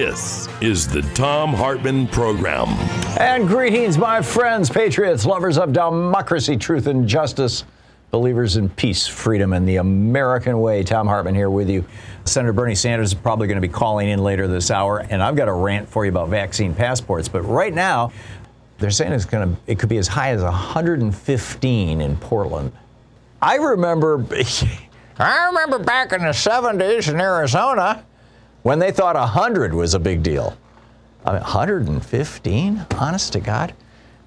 This is the Thom Hartmann Program. And greetings, my friends, patriots, lovers of democracy, truth, and justice, believers in peace, freedom, and the American way. Thom Hartmann here with you. Senator Bernie Sanders is probably going to be calling in later this hour, and I've got a rant for you about vaccine passports. But right now, they're saying it's going to, it could be as high as 115 in Portland. I remember, I remember back in the 70s in Arizona when they thought 100 was a big deal. I mean, 115? Honest to God?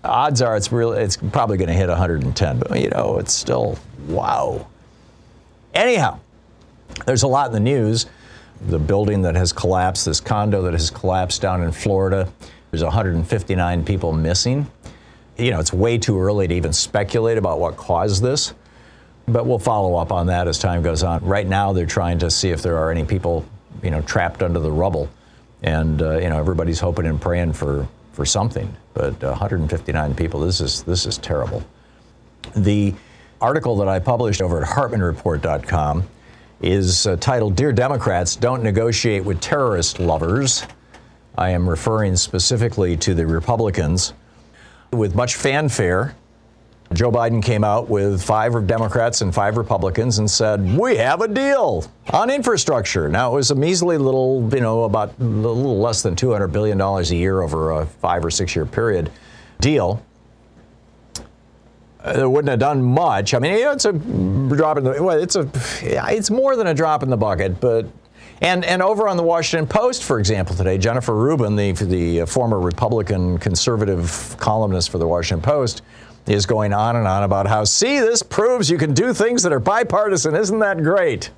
Odds are it's real. It's probably going to hit 110, but you know, it's still wow. Anyhow, there's a lot in the news. The building that has collapsed, this condo that has collapsed down in Florida. There's 159 people missing. You know, it's way too early to even speculate about what caused this, but we'll follow up on that as time goes on. Right now, they're trying to see if there are any people you know, trapped under the rubble. And, uh, you know, everybody's hoping and praying for, for something. But 159 people, this is, this is terrible. The article that I published over at hartmannreport.com is uh, titled Dear Democrats, Don't Negotiate with Terrorist Lovers. I am referring specifically to the Republicans. With much fanfare, Joe Biden came out with five Democrats and five Republicans and said, We have a deal on infrastructure. Now, it was a measly little, you know, about a little less than $200 billion a year over a five or six year period deal. Uh, it wouldn't have done much. I mean, it's a drop in the well, it's a it's more than a drop in the bucket, but and and over on the Washington Post, for example, today, Jennifer Rubin, the the former Republican conservative columnist for the Washington Post, is going on and on about how, see, this proves you can do things that are bipartisan. Isn't that great?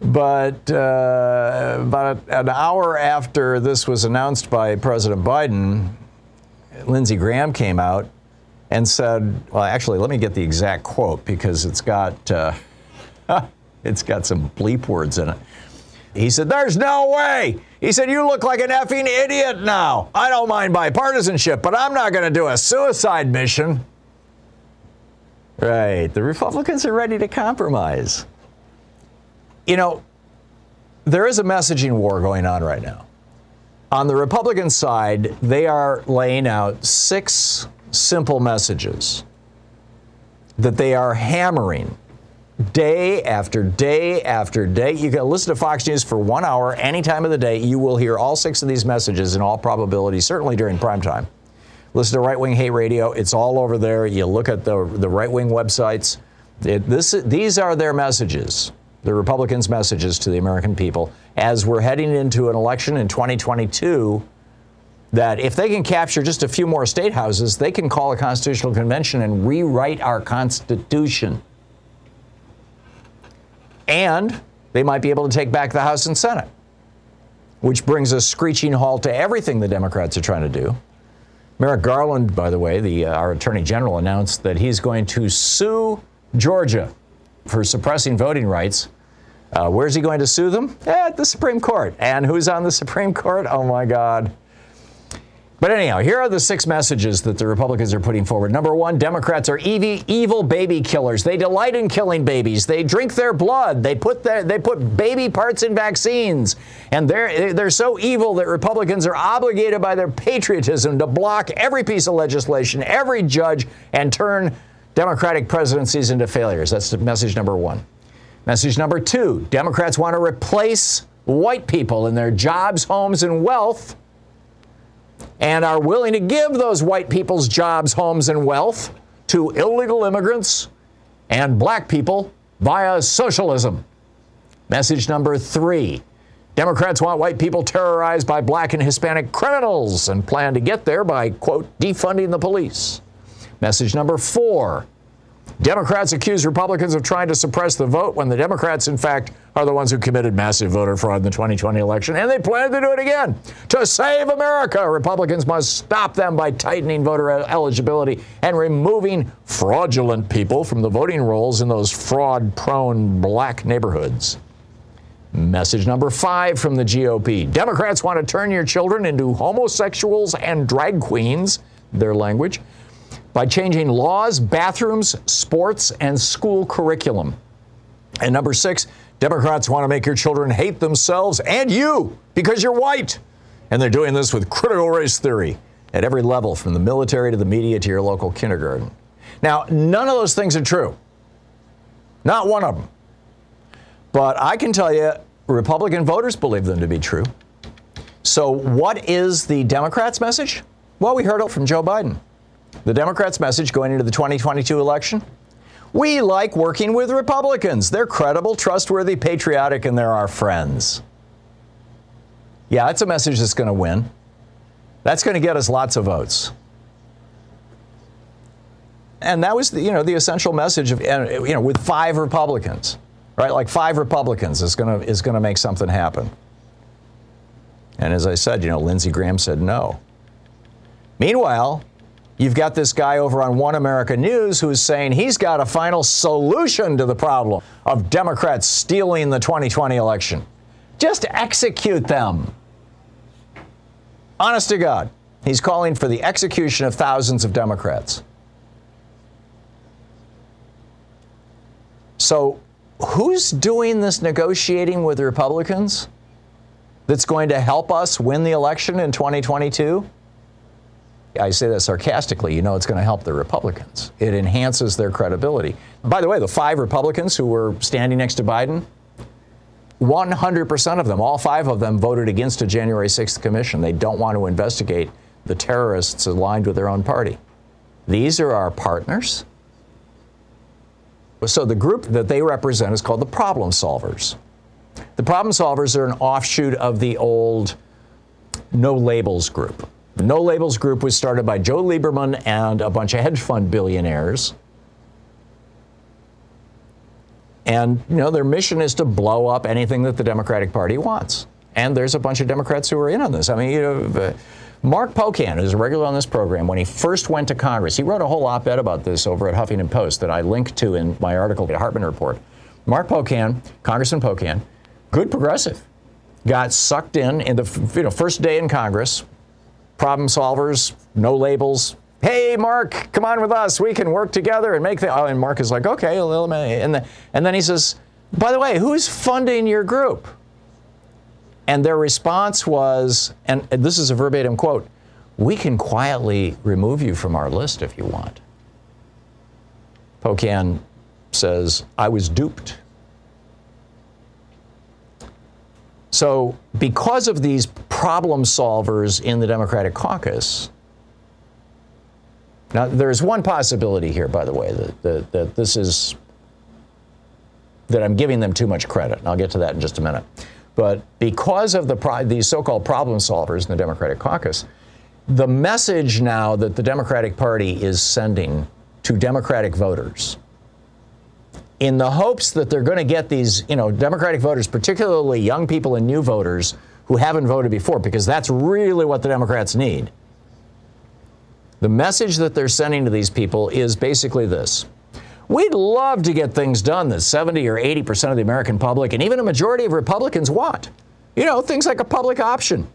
But uh, about an hour after this was announced by President Biden, Lindsey Graham came out and said, "Well, actually, let me get the exact quote because it's got uh, it's got some bleep words in it." He said, There's no way. He said, You look like an effing idiot now. I don't mind bipartisanship, but I'm not going to do a suicide mission. Right. The Republicans are ready to compromise. You know, there is a messaging war going on right now. On the Republican side, they are laying out six simple messages that they are hammering day after day after day. You can listen to Fox News for one hour any time of the day. You will hear all six of these messages in all probability, certainly during prime time. Listen to Right Wing Hate Radio. It's all over there. You look at the, the right wing websites. It, this, these are their messages, the Republicans' messages to the American people as we're heading into an election in 2022 that if they can capture just a few more state houses, they can call a constitutional convention and rewrite our Constitution and they might be able to take back the House and Senate, which brings a screeching halt to everything the Democrats are trying to do. Merrick Garland, by the way, the, uh, our Attorney General, announced that he's going to sue Georgia for suppressing voting rights. Uh, where's he going to sue them? At the Supreme Court. And who's on the Supreme Court? Oh my God. But anyhow, here are the six messages that the Republicans are putting forward. Number one, Democrats are evil, baby killers. They delight in killing babies. They drink their blood. They put their, they put baby parts in vaccines. And they're, they're so evil that Republicans are obligated by their patriotism to block every piece of legislation, every judge, and turn Democratic presidencies into failures. That's message number one. Message number two Democrats want to replace white people in their jobs, homes, and wealth and are willing to give those white people's jobs, homes, and wealth to illegal immigrants and black people via socialism. Message number three Democrats want white people terrorized by black and Hispanic criminals and plan to get there by, quote, defunding the police. Message number four Democrats accuse Republicans of trying to suppress the vote when the Democrats, in fact, are the ones who committed massive voter fraud in the 2020 election, and they plan to do it again. To save America, Republicans must stop them by tightening voter eligibility and removing fraudulent people from the voting rolls in those fraud prone black neighborhoods. Message number five from the GOP Democrats want to turn your children into homosexuals and drag queens, their language by changing laws, bathrooms, sports, and school curriculum. And number six, Democrats want to make your children hate themselves and you because you're white. And they're doing this with critical race theory at every level, from the military to the media to your local kindergarten. Now, none of those things are true. Not one of them. But I can tell you, Republican voters believe them to be true. So, what is the Democrats' message? Well, we heard it from Joe Biden. The Democrats' message going into the 2022 election? We like working with Republicans. They're credible, trustworthy, patriotic, and they're our friends. Yeah, it's a message that's going to win. That's going to get us lots of votes. And that was, the, you know, the essential message of, you know, with five Republicans, right? Like five Republicans is going to is going to make something happen. And as I said, you know, Lindsey Graham said no. Meanwhile, You've got this guy over on One America News who's saying he's got a final solution to the problem of Democrats stealing the 2020 election. Just execute them. Honest to God, he's calling for the execution of thousands of Democrats. So, who's doing this negotiating with Republicans that's going to help us win the election in 2022? I say that sarcastically, you know it's going to help the Republicans. It enhances their credibility. By the way, the five Republicans who were standing next to Biden, 100% of them, all five of them, voted against a January 6th commission. They don't want to investigate the terrorists aligned with their own party. These are our partners. So the group that they represent is called the problem solvers. The problem solvers are an offshoot of the old no labels group. The No Labels Group was started by Joe Lieberman and a bunch of hedge fund billionaires. And, you know, their mission is to blow up anything that the Democratic Party wants. And there's a bunch of Democrats who are in on this. I mean, you know, uh, Mark Pocan, who's a regular on this program, when he first went to Congress, he wrote a whole op ed about this over at Huffington Post that I linked to in my article, the Hartmann Report. Mark Pocan, Congressman Pocan, good progressive, got sucked in in the you know, first day in Congress, problem solvers, no labels. Hey, Mark, come on with us. We can work together and make things. Oh, and Mark is like, okay. And, the, and then he says, by the way, who's funding your group? And their response was, and this is a verbatim quote, we can quietly remove you from our list if you want. Pocan says, I was duped. So, because of these problem solvers in the Democratic caucus, now there's one possibility here, by the way, that, that, that this is that I'm giving them too much credit. And I'll get to that in just a minute. But because of the these so-called problem solvers in the Democratic caucus, the message now that the Democratic Party is sending to Democratic voters in the hopes that they're going to get these, you know, Democratic voters, particularly young people and new voters who haven't voted before, because that's really what the Democrats need. The message that they're sending to these people is basically this. We'd love to get things done that 70 or 80 percent of the American public and even a majority of Republicans want. You know, things like a public option,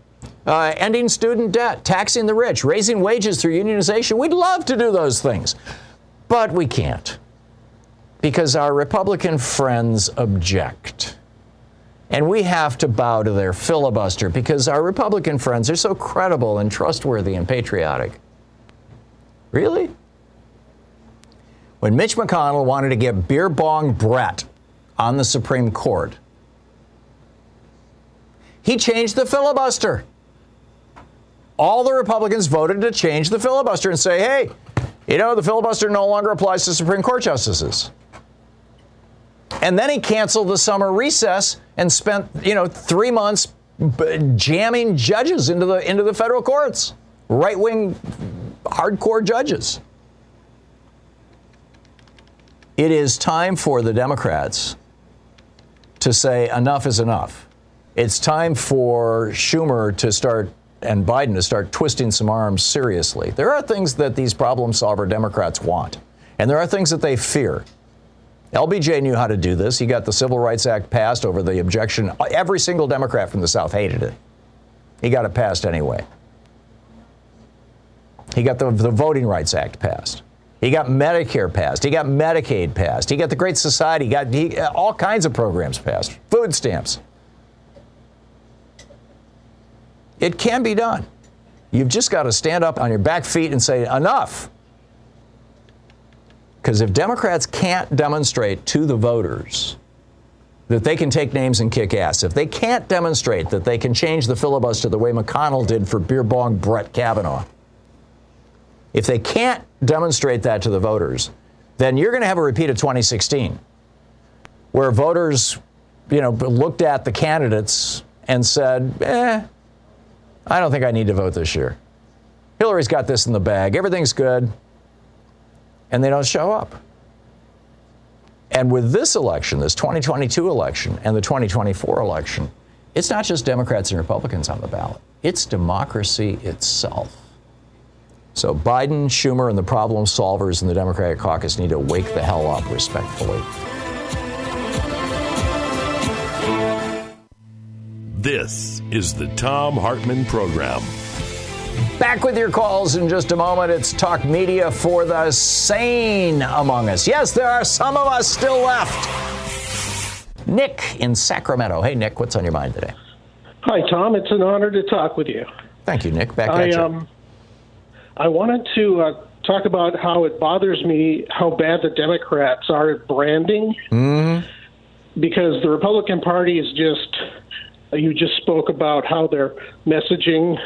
uh, ending student debt, taxing the rich, raising wages through unionization. We'd love to do those things, but we can't because our Republican friends object. And we have to bow to their filibuster because our Republican friends are so credible and trustworthy and patriotic. Really? When Mitch McConnell wanted to get beer bong Brett on the Supreme Court, he changed the filibuster. All the Republicans voted to change the filibuster and say, hey, you know, the filibuster no longer applies to Supreme Court justices. And then he canceled the summer recess and spent, you know, three months jamming judges into the into the federal courts, right wing, hardcore judges. It is time for the Democrats to say enough is enough. It's time for Schumer to start and Biden to start twisting some arms seriously. There are things that these problem solver Democrats want, and there are things that they fear. LBJ knew how to do this. He got the Civil Rights Act passed over the objection. Every single Democrat from the South hated it. He got it passed anyway. He got the, the Voting Rights Act passed. He got Medicare passed. He got Medicaid passed. He got the Great Society. He got he, all kinds of programs passed. Food stamps. It can be done. You've just got to stand up on your back feet and say, enough. Because if Democrats can't demonstrate to the voters that they can take names and kick ass, if they can't demonstrate that they can change the filibuster the way McConnell did for beer bong Brett Kavanaugh, if they can't demonstrate that to the voters, then you're going to have a repeat of 2016, where voters, you know, looked at the candidates and said, "Eh, I don't think I need to vote this year. Hillary's got this in the bag. Everything's good." And they don't show up. And with this election, this 2022 election and the 2024 election, it's not just Democrats and Republicans on the ballot, it's democracy itself. So Biden, Schumer, and the problem solvers in the Democratic caucus need to wake the hell up respectfully. This is the Thom Hartmann Program. Back with your calls in just a moment. It's Talk Media for the sane among us. Yes, there are some of us still left. Nick in Sacramento. Hey, Nick, what's on your mind today? Hi, Tom. It's an honor to talk with you. Thank you, Nick. Back I, at you. Um, I wanted to uh, talk about how it bothers me how bad the Democrats are at branding. Mm-hmm. Because the Republican Party is just, you just spoke about how their messaging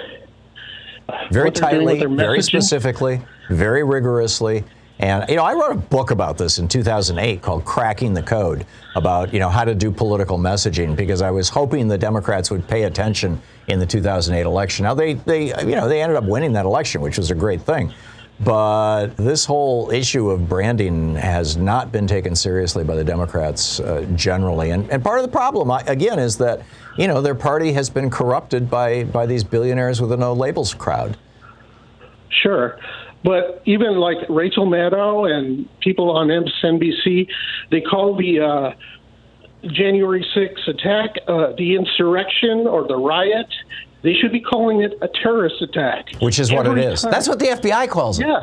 very tightly, very specifically, very rigorously. And you know, I wrote a book about this in 2008 called "Cracking the Code" about you know how to do political messaging because I was hoping the Democrats would pay attention in the 2008 election. Now they they you know they ended up winning that election, which was a great thing. But this whole issue of branding has not been taken seriously by the Democrats uh, generally. And, and part of the problem, again, is that, you know, their party has been corrupted by, by these billionaires with a no labels crowd. Sure. But even like Rachel Maddow and people on MSNBC, they call the uh, January 6th attack uh, the insurrection or the riot. They should be calling it a terrorist attack. Which is what it is. time. That's what the FBI calls it. Yeah.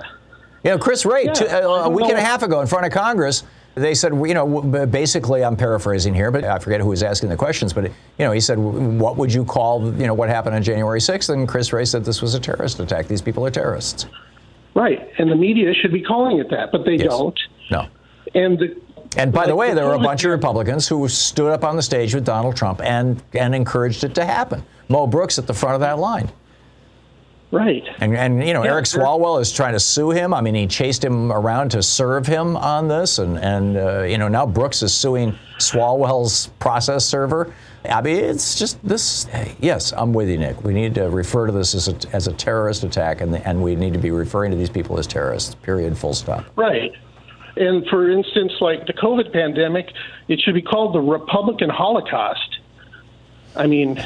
You know, Chris Wray, Yeah, two, uh, a week and a half ago in front of Congress, they said, you know, basically, I'm paraphrasing here, but I forget who was asking the questions, but, you know, he said, what would you call, you know, what happened on January 6th? And Chris Wray said this was a terrorist attack. These people are terrorists. Right. And the media should be calling it that, but they Yes. don't. No. And the And by the way, there were a bunch of Republicans who stood up on the stage with Donald Trump and, and encouraged it to happen. Mo Brooks at the front of that line. Right. And, and you know, Yeah, Eric sure. Swalwell is trying to sue him. I mean, he chased him around to serve him on this. And, and uh, you know, now Brooks is suing Swalwell's process server. I mean, it's just this. Yes, I'm with you, Nick. We need to refer to this as a, as a terrorist attack, and, and we need to be referring to these people as terrorists, period, full stop. Right. And for instance, like the COVID pandemic, it should be called the Republican Holocaust. I mean,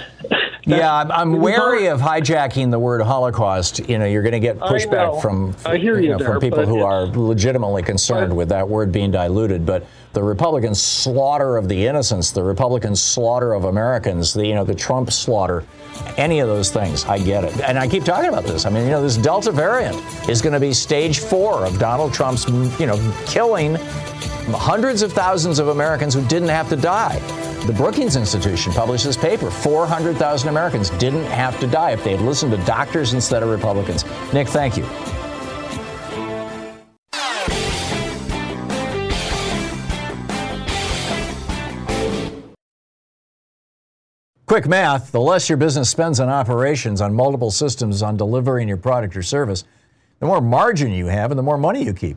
yeah, I'm, I'm wary of hijacking the word Holocaust. You know, you're going to get pushback from you know, there, from people who are legitimately concerned but- with that word being diluted. But the Republican slaughter of the innocents, the Republican slaughter of Americans, the you know the Trump slaughter, any of those things, I get it. And I keep talking about this. I mean, you know, this Delta variant is going to be stage four of Donald Trump's, you know, killing hundreds of thousands of Americans who didn't have to die. The Brookings Institution published this paper. 400,000 Americans didn't have to die if they had listened to doctors instead of Republicans. Nick, thank you. Quick math the less your business spends on operations, on multiple systems, on delivering your product or service, the more margin you have and the more money you keep.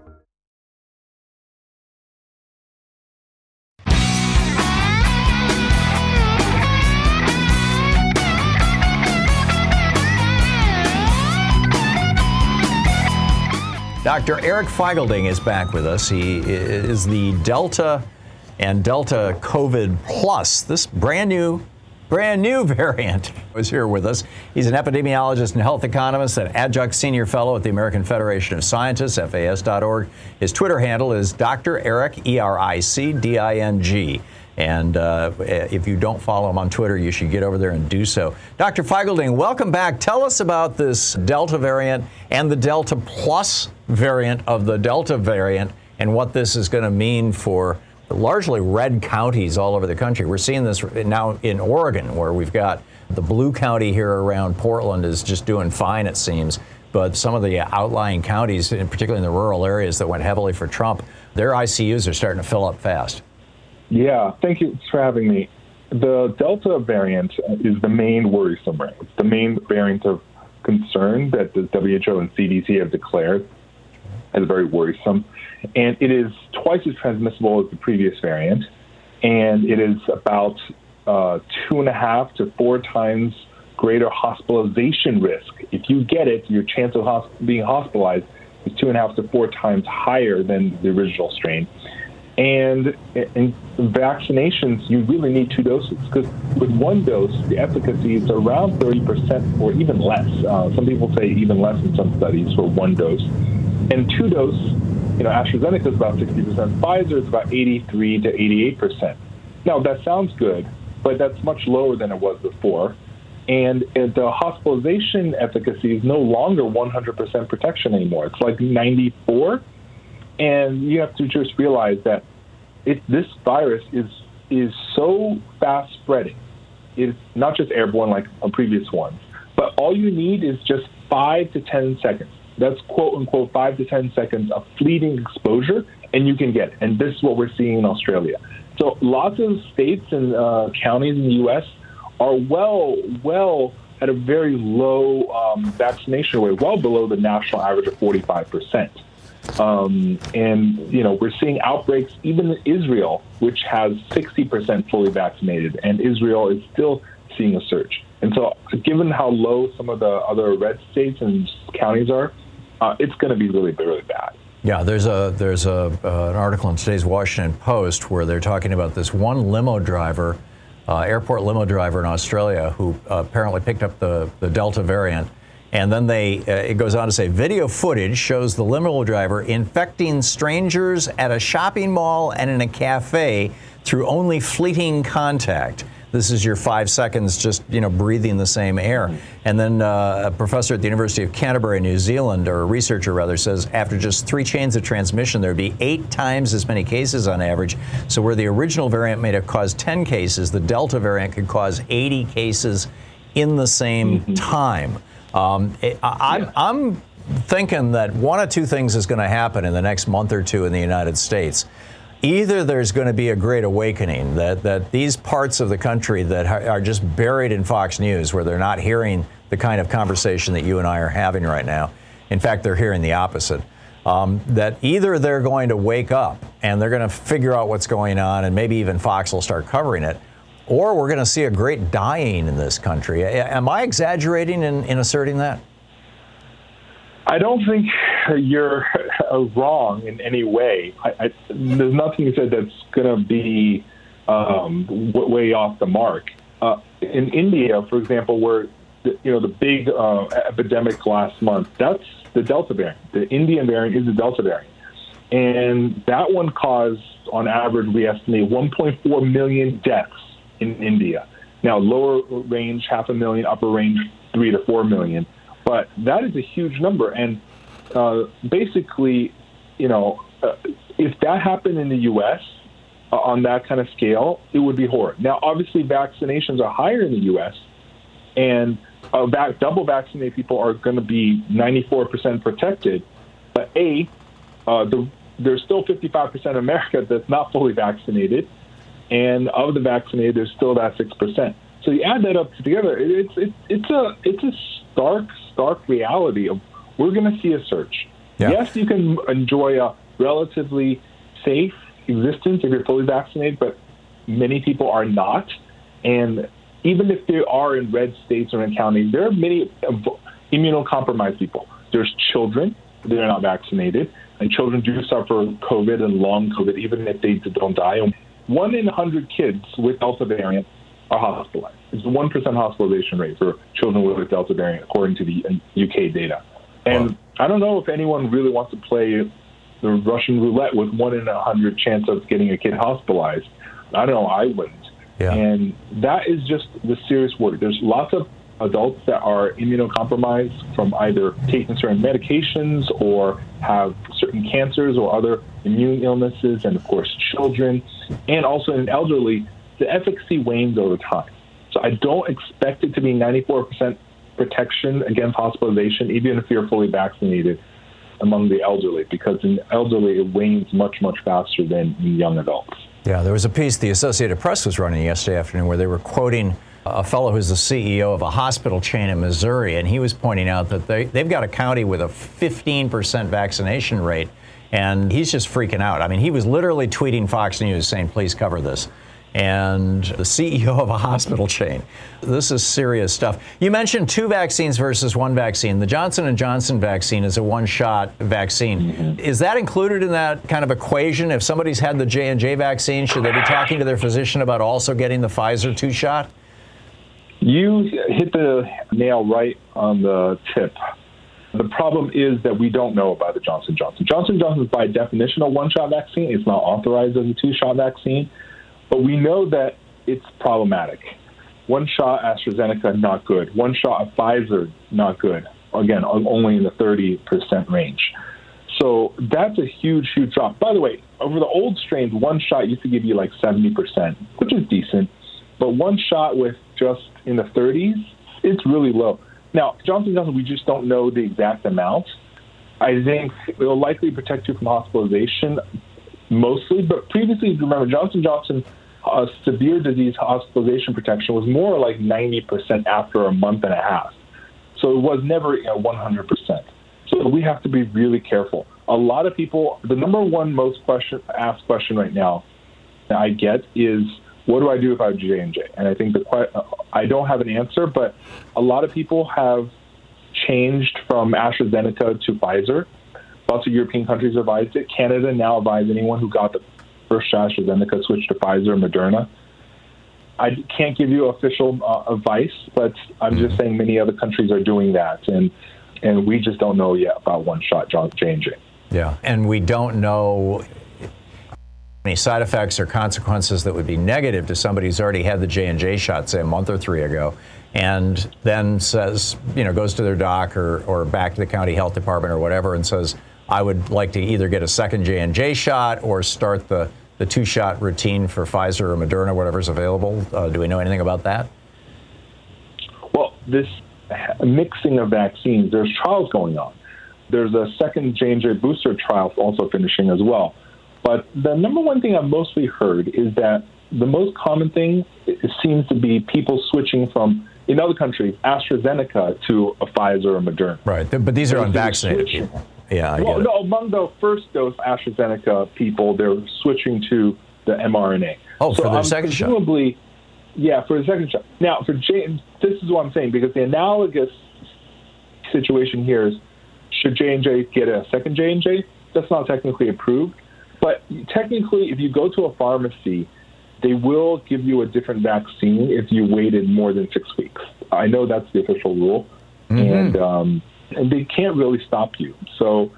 Dr. Eric Feigl-Ding is back with us. He is the Delta and Delta COVID Plus, this brand new, brand new variant, is here with us. He's an epidemiologist and health economist, an adjunct senior fellow at the American Federation of Scientists, FAS.org. His Twitter handle is Dr. Eric, E R I C D I N G. And uh, if you don't follow him on Twitter, you should get over there and do so. Dr. Feigl-Ding, welcome back. Tell us about this Delta variant and the Delta Plus variant of the Delta variant and what this is going to mean for largely red counties all over the country. We're seeing this now in Oregon, where we've got the blue county here around Portland is just doing fine, it seems. But some of the outlying counties, particularly in the rural areas that went heavily for Trump, their ICUs are starting to fill up fast. Yeah, thank you for having me. The Delta variant is the main worrisome variant. The main variant of concern that the WHO and CDC have declared as very worrisome. And it is twice as transmissible as the previous variant. And it is about uh, two and a half to four times greater hospitalization risk. If you get it, your chance of hosp- being hospitalized is two and a half to four times higher than the original strain. And in vaccinations, you really need two doses because with one dose, the efficacy is around 30% or even less. Uh, some people say even less in some studies for one dose. And two dose, you know, AstraZeneca is about 60%, Pfizer is about 83 to 88%. Now, that sounds good, but that's much lower than it was before. And the hospitalization efficacy is no longer 100% protection anymore. It's like 94 and you have to just realize that it, this virus is is so fast spreading. It's not just airborne like previous one, but all you need is just five to ten seconds. That's quote unquote five to ten seconds of fleeting exposure, and you can get it. And this is what we're seeing in Australia. So lots of states and uh, counties in the U.S. are well, well at a very low um, vaccination rate, well below the national average of 45 percent. Um, and, you know, we're seeing outbreaks even in Israel, which has 60% fully vaccinated, and Israel is still seeing a surge. And so, given how low some of the other red states and counties are, uh, it's going to be really, really bad. Yeah, there's a there's a uh, an article in today's Washington Post where they're talking about this one limo driver, uh, airport limo driver in Australia who uh, apparently picked up the the Delta variant And then they, uh, it goes on to say, video footage shows the limo driver infecting strangers at a shopping mall and in a cafe through only fleeting contact. This is your five seconds just, you know, breathing the same air. And then uh, a professor at the University of Canterbury, New Zealand, or a researcher rather, says after just three chains of transmission, there'd be eight times as many cases on average. So where the original variant may have caused 10 cases, the Delta variant could cause 80 cases in the same mm-hmm. time. Um, I, yeah. I'm thinking that one of two things is going to happen in the next month or two in the United States either there's going to be a great awakening that, that these parts of the country that are just buried in Fox News, where they're not hearing the kind of conversation that you and I are having right now. In fact, they're hearing the opposite. Um, that either they're going to wake up and they're going to figure out what's going on, and maybe even Fox will start covering it, or we're going to see a great dying in this country. Am I exaggerating in, in asserting that? I don't think you're wrong in any way. I, I, there's nothing you said that's going to be um, way off the mark. Uh, in India, for example, where the, you know the big uh, epidemic last month, that's the Delta variant. The Indian variant is the Delta variant, and that one caused, on average, we estimate 1.4 million deaths in India. Now, lower range, half a million, upper range, three to four million. But that is a huge number, and uh, basically, you know, uh, if that happened in the U.S. Uh, on that kind of scale, it would be horrid. Now, obviously, vaccinations are higher in the U.S., and uh, double vaccinated people are going to be 94% protected. But A, uh, the, there's still 55% of America that's not fully vaccinated, and of the vaccinated, there's still that 6%. So you add that up together, it's, it's, it's, a, it's a stark, stark reality of we're going to see a surge. Yeah. Yes, you can enjoy a relatively safe existence if you're fully vaccinated, but many people are not. And even if they are in red states or in counties, there are many immunocompromised people. There's children that are not vaccinated, and children do suffer COVID and long COVID, even if they don't die. One in 100 kids with Delta variant are hospitalized. It's a 1% hospitalization rate for children with the Delta variant, according to the uh, UK data. And I don't know if anyone really wants to play the Russian roulette with one in a hundred chance of getting a kid hospitalized. I don't know. I wouldn't. Yeah. And that is just the serious worry. There's lots of adults that are immunocompromised from either taking certain medications or have certain cancers or other immune illnesses, and of course, children. And also in elderly, the efficacy wanes over time. So I don't expect it to be 94% protection against hospitalization, even if you're fully vaccinated among the elderly, because in elderly it wanes much, much faster than in young adults. Yeah, there was a piece the Associated Press was running yesterday afternoon where they were quoting a fellow who's the CEO of a hospital chain in Missouri, and he was pointing out that they, they've got a county with a 15% vaccination rate, and he's just freaking out. I mean, he was literally tweeting Fox News saying, please cover this and the CEO of a hospital chain. This is serious stuff. You mentioned two vaccines versus one vaccine. The Johnson and Johnson vaccine is a one-shot vaccine. Mm-hmm. Is that included in that kind of equation? If somebody's had the J&J vaccine, should they be talking to their physician about also getting the Pfizer two-shot? You hit the nail right on the tip. The problem is that we don't know about the Johnson Johnson. Johnson Johnson is by definition a one-shot vaccine. It's not authorized as a two-shot vaccine. But we know that it's problematic. One shot AstraZeneca, not good. One shot of Pfizer, not good. Again, only in the 30% range. So that's a huge, huge drop. By the way, over the old strains, one shot used to give you like 70%, which is decent. But one shot with just in the 30s, it's really low. Now, Johnson Johnson, we just don't know the exact amount. I think it will likely protect you from hospitalization mostly, but previously, remember, Johnson Johnson uh, severe disease hospitalization protection was more like 90% after a month and a half. So it was never you know, 100%. So we have to be really careful. A lot of people, the number one most question asked question right now that I get is, what do I do if I have J and J? And I think the I don't have an answer, but a lot of people have changed from AstraZeneca to Pfizer. Lots of European countries advised it. Canada now advises anyone who got the first AstraZeneca switched to Pfizer and Moderna. I can't give you official uh, advice, but I'm just saying many other countries are doing that, and and we just don't know yet about one shot J. Yeah, and we don't know any side effects or consequences that would be negative to somebody who's already had the J and J shot, say a month or three ago, and then says, you know, goes to their doc or, or back to the county health department or whatever, and says, I would like to either get a second J and J shot or start the the two shot routine for Pfizer or Moderna, whatever's available. Uh, do we know anything about that? Well, this mixing of vaccines, there's trials going on. There's a second J and J booster trial also finishing as well. But the number one thing I've mostly heard is that the most common thing seems to be people switching from in other countries AstraZeneca to a Pfizer or Moderna. Right, but these are unvaccinated people. Yeah, I well, no, among the first dose AstraZeneca people, they're switching to the mRNA. Oh, so for their um, second shot. presumably, Yeah, for the second shot. Now, for J, this is what I'm saying because the analogous situation here is should J and J get a second J and J? That's not technically approved, but technically, if you go to a pharmacy, they will give you a different vaccine if you waited more than six weeks. I know that's the official rule, Mm-hmm. and um, and they can't really stop you. So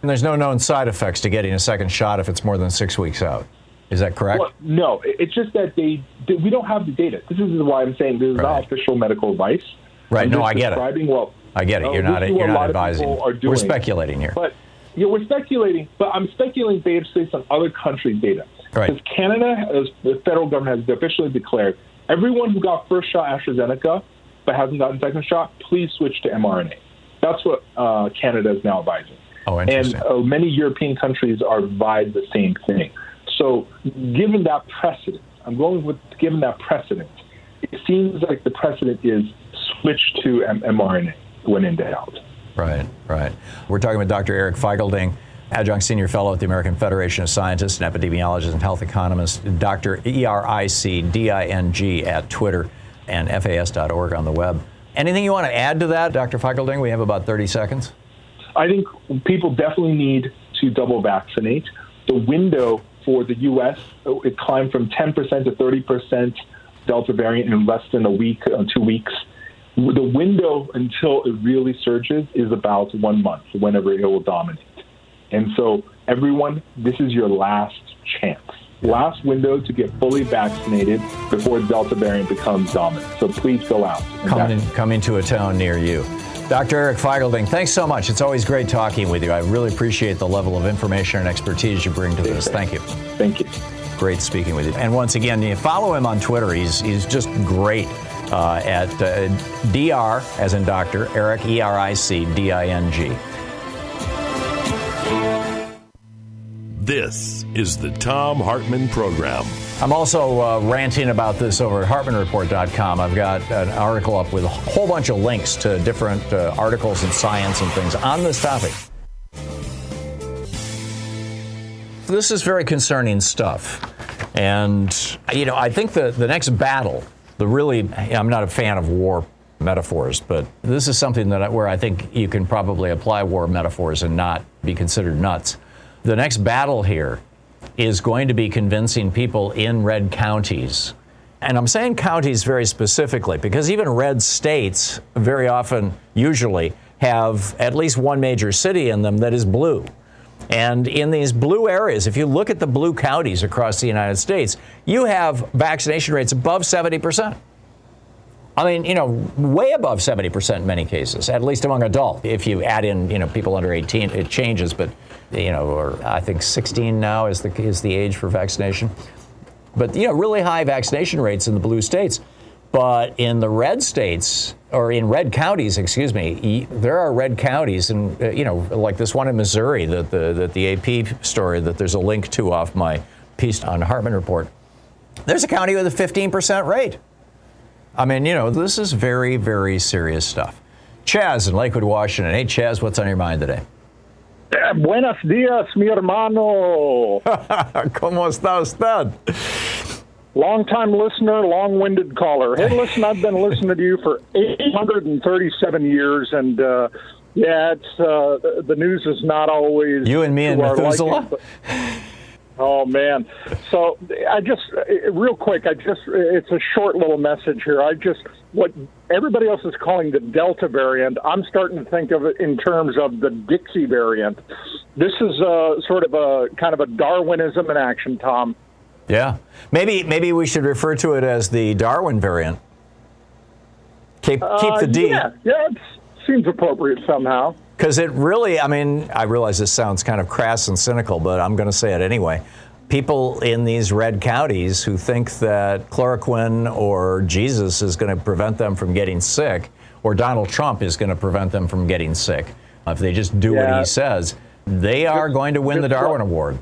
And there's no known side effects to getting a second shot if it's more than six weeks out. Is that correct? Well, no, it's just that they, they we don't have the data. This is why I'm saying this is Right. not official medical advice. Right, I'm no, I get it. What, I get it. uh, You're not you're not advising. people are doing. We're speculating here. But yeah, we're speculating, but I'm speculating based based on other countries' data. Right. Because Canada, as the federal government has officially declared everyone who got first shot AstraZeneca but hasn't gotten second shot, please switch to mRNA. That's what uh, Canada is now advising. Oh, and uh, many European countries are advised the same thing. So, given that precedent, I'm going with given that precedent, it seems like the precedent is switch to M- mRNA when in doubt. Right, right. We're talking with Dr. Eric Feigl-Ding, adjunct senior fellow at the American Federation of Scientists and epidemiologists and health economists, Dr. E R I C D I N G at Twitter and FAS.org on the web. Anything you want to add to that, Dr. Feigl-Ding? We have about 30 seconds. I think people definitely need to double vaccinate. The window for the U.S. it climbed from 10% to 30% Delta variant in less than a week, uh, two weeks. The window until it really surges is about one month, whenever it will dominate. And so, everyone, this is your last chance. Last window to get fully vaccinated before Delta variant becomes dominant. So please go out. Come, Coming, coming to a town near you. Dr. Eric Feigl-Ding, thanks so much. It's always great talking with you. I really appreciate the level of information and expertise you bring to this. Thank you. Thank you. Great speaking with you. And once again, you follow him on Twitter. He's, he's just great uh, at uh, Dr. as in Dr. Eric E R I C D I N G. This is the Thom Hartmann Program. I'm also uh, ranting about this over at HartmannReport.com. I've got an article up with a whole bunch of links to different uh, articles in science and things on this topic. This is very concerning stuff. And, you know, I think the, the next battle, the really, I'm not a fan of war metaphors, but this is something that I, where I think you can probably apply war metaphors and not be considered nuts. The next battle here is going to be convincing people in red counties. And I'm saying counties very specifically because even red states very often, usually, have at least one major city in them that is blue. And in these blue areas, if you look at the blue counties across the United States, you have vaccination rates above 70%. I mean, you know, way above 70% in many cases, at least among adults. If you add in, you know, people under 18, it changes, but, you know, or I think 16 now is the, is the age for vaccination. But, you know, really high vaccination rates in the blue states. But in the red states, or in red counties, excuse me, there are red counties, and, uh, you know, like this one in Missouri, that the, that the AP story that there's a link to off my piece on Hartmann Report. There's a county with a 15% rate. I mean, you know, this is very, very serious stuff. Chaz in Lakewood, Washington. Hey, Chaz, what's on your mind today? Eh, Buenos dias, mi hermano. ¿Cómo está usted? Long time listener, long winded caller. Hey, listen, I've been listening to you for 837 years, and uh, yeah, it's uh, the- the news is not always You and me and Methuselah? liking, Oh man! So I just real quick. I just it's a short little message here. I just what everybody else is calling the Delta variant. I'm starting to think of it in terms of the Dixie variant. This is a, sort of a kind of a Darwinism in action, Tom. Yeah, maybe maybe we should refer to it as the Darwin variant. Keep keep the D. Uh, yeah, yeah, it seems appropriate somehow. Because it really, I mean, I realize this sounds kind of crass and cynical, but I'm going to say it anyway. People in these red counties who think that chloroquine or Jesus is going to prevent them from getting sick, or Donald Trump is going to prevent them from getting sick, uh, if they just do Yeah. what he says, they are going to win the Darwin like- Award.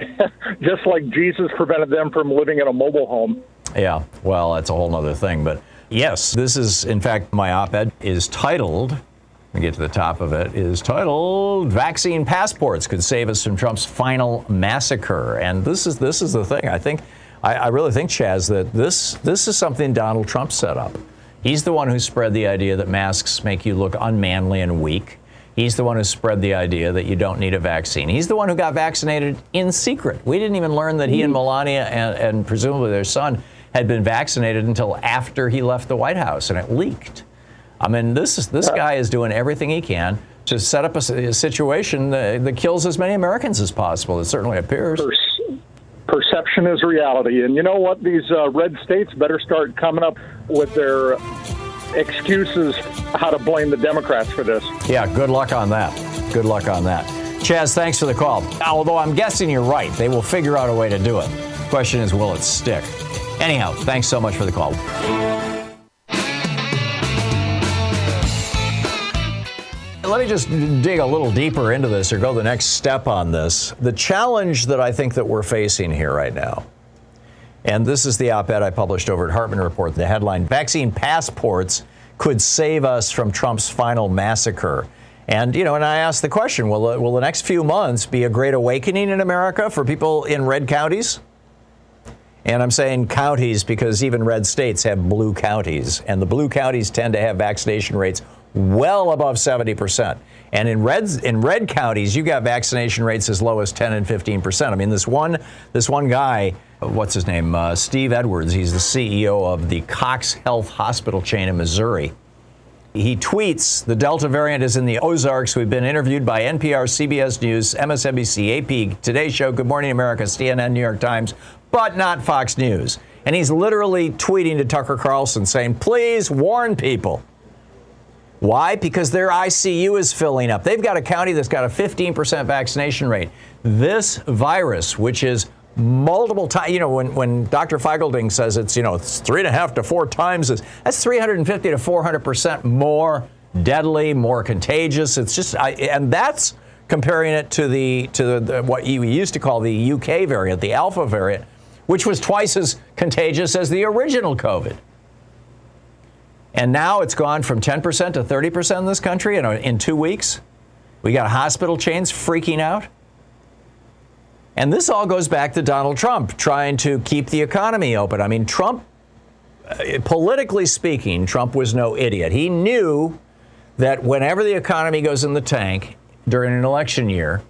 Just like Jesus prevented them from living in a mobile home. Yeah, well, that's a whole other thing. But yes, this is, in fact, my op ed is titled, me get to the top of it, is titled Vaccine Passports Could Save Us from Trump's Final Massacre. And this is this is the thing. I think I, I really think, Chaz, that this this is something Donald Trump set up. He's the one who spread the idea that masks make you look unmanly and weak. He's the one who spread the idea that you don't need a vaccine. He's the one who got vaccinated in secret. We didn't even learn that he and Melania and, and presumably their son had been vaccinated until after he left the White House, and it leaked. I mean, this is this guy is doing everything he can to set up a situation that, that kills as many Americans as possible. It certainly appears. Perception is reality, and you know what? These uh, red states better start coming up with their excuses how to blame the Democrats for this. Yeah, good luck on that. Good luck on that. Chaz, thanks for the call. Although I'm guessing you're right, they will figure out a way to do it. Question is, will it stick? Anyhow, thanks so much for the call. Let me just dig a little deeper into this or go the next step on this. The challenge that I think that we're facing here right now, and this is the op-ed I published over at Hartmann Report, the headline, Vaccine Passports Could Save Us from Trump's Final Massacre. And, you know, and I asked the question, will, the- will the next few months be a great awakening in America for people in red counties? And I'm saying counties because even red states have blue counties, and the blue counties tend to have vaccination rates well above 70%. And in red in red counties, you got vaccination rates as low as 10 and 15%. I mean, this one this one guy, what's his name? Uh, Steve Edwards. He's the CEO of the Cox Health Hospital chain in Missouri. He tweets, the Delta variant is in the Ozarks. We've been interviewed by NPR, CBS News, MSNBC, AP, Today Show, Good Morning America, CNN, New York Times, but not Fox News. And he's literally tweeting to Tucker Carlson saying, please warn people. Why? Because their ICU is filling up. They've got a county that's got a 15% vaccination rate. This virus, which is multiple times, you know, when, when Dr. Feigl-Ding says it's, you know, it's three and a half to four times, as, that's 350 to 400% more deadly, more contagious. It's just, I, and that's comparing it to the, to the, the, what you used to call the UK variant, the Alpha variant, which was twice as contagious as the original COVID. And now it's gone from 10% to 30% in this country in, in two weeks. We got hospital chains freaking out. And this all goes back to Donald Trump trying to keep the economy open. I mean, Trump, uh, politically speaking, Trump was no idiot. He knew that whenever the economy goes in the tank during an election year,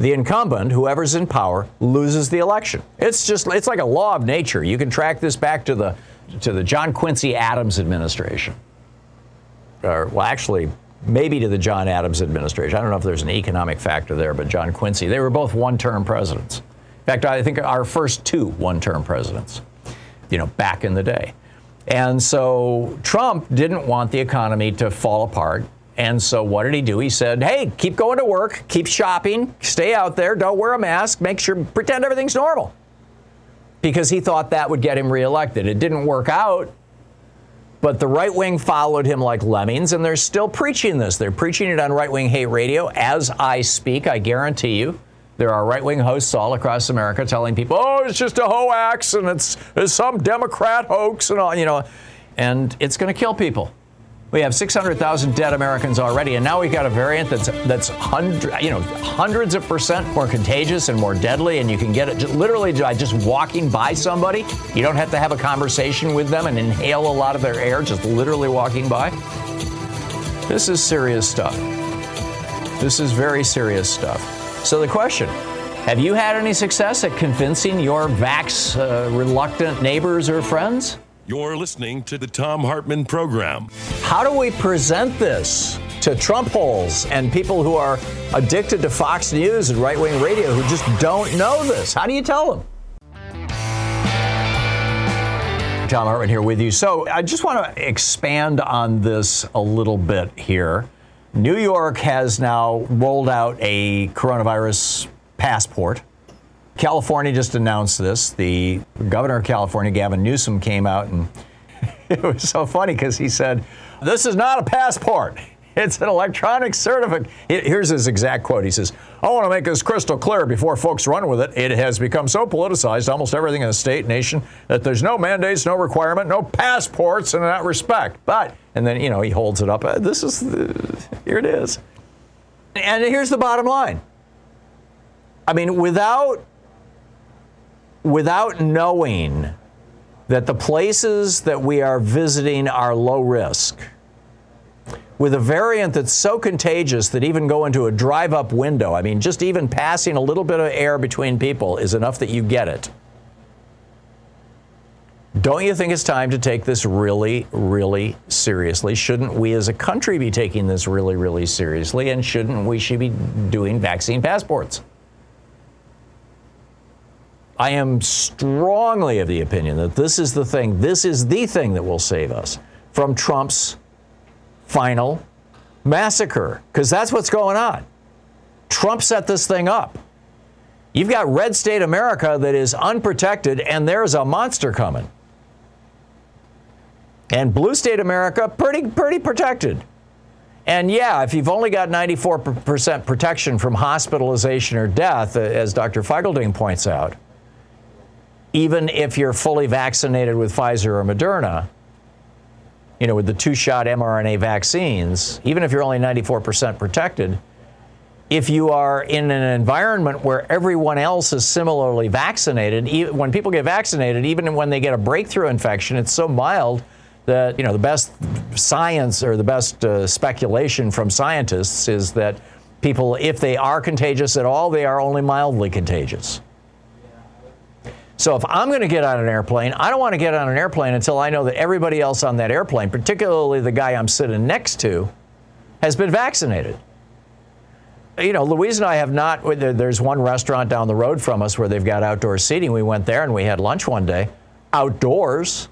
the incumbent, whoever's in power, loses the election. It's just it's like a law of nature. You can track this back to the to the John Quincy Adams administration. Or well, actually, maybe to the John Adams administration. I don't know if there's an economic factor there, but John Quincy, they were both one-term presidents. In fact, I think our first two one-term presidents, you know, back in the day. And so Trump didn't want the economy to fall apart. And so what did he do? He said, hey, keep going to work, keep shopping, stay out there, don't wear a mask, make sure, pretend everything's normal. Because he thought that would get him reelected. It didn't work out. But the right wing followed him like lemmings, and they're still preaching this. They're preaching it on right wing hate radio as I speak, I guarantee you. There are right wing hosts all across America telling people, oh, it's just a hoax and it's, it's some Democrat hoax and all, you know, and it's going to kill people. We have 600,000 dead Americans already, and now we've got a variant that's that's hundred, you know, hundreds of percent more contagious and more deadly, and you can get it literally by just walking by somebody. You don't have to have a conversation with them and inhale a lot of their air, just literally walking by. This is serious stuff. This is very serious stuff. So the question, Have you had any success at convincing your vax uh, reluctant neighbors or friends? You're listening to the Thom Hartmann Program. How do we present this to Trump holes and people who are addicted to Fox News and right wing radio who just don't know this? How do you tell them? Thom Hartmann here with you. So I just want to expand on this a little bit here. New York has now rolled out a coronavirus passport. California just announced this. The governor of California, Gavin Newsom, came out and it was so funny because he said, This is not a passport. It's an electronic certificate. Here's his exact quote. He says, I want to make this crystal clear before folks run with it. It has become so politicized, almost everything in the state, nation, that there's no mandates, no requirement, no passports in that respect. But, and then, you know, he holds it up. Uh, this is, the, here it is. And here's the bottom line. I mean, without, without knowing that the places that we are visiting are low risk, with a variant that's so contagious that even going to a drive up window, I mean, just even passing a little bit of air between people is enough that you get it. Don't you think it's time to take this really, really seriously? Shouldn't we as a country be taking this really, really seriously? And shouldn't we should be doing vaccine passports? I am strongly of the opinion that this is the thing, this is the thing that will save us from Trump's final massacre, because that's what's going on. Trump set this thing up. You've got red state America that is unprotected, and there's a monster coming. And blue state America, pretty, pretty protected. And yeah, if you've only got 94% protection from hospitalization or death, uh, as Dr. Feigl-Ding points out, even if you're fully vaccinated with Pfizer or Moderna, you know, with the two shot mRNA vaccines, even if you're only 94% protected, if you are in an environment where everyone else is similarly vaccinated, when people get vaccinated, even when they get a breakthrough infection, it's so mild that, you know, the best science or the best uh, speculation from scientists is that people, if they are contagious at all, they are only mildly contagious. So if I'm going to get on an airplane, I don't want to get on an airplane until I know that everybody else on that airplane, particularly the guy I'm sitting next to, has been vaccinated. You know, Louise and I have not. There's one restaurant down the road from us where they've got outdoor seating. We went there and we had lunch one day, outdoors,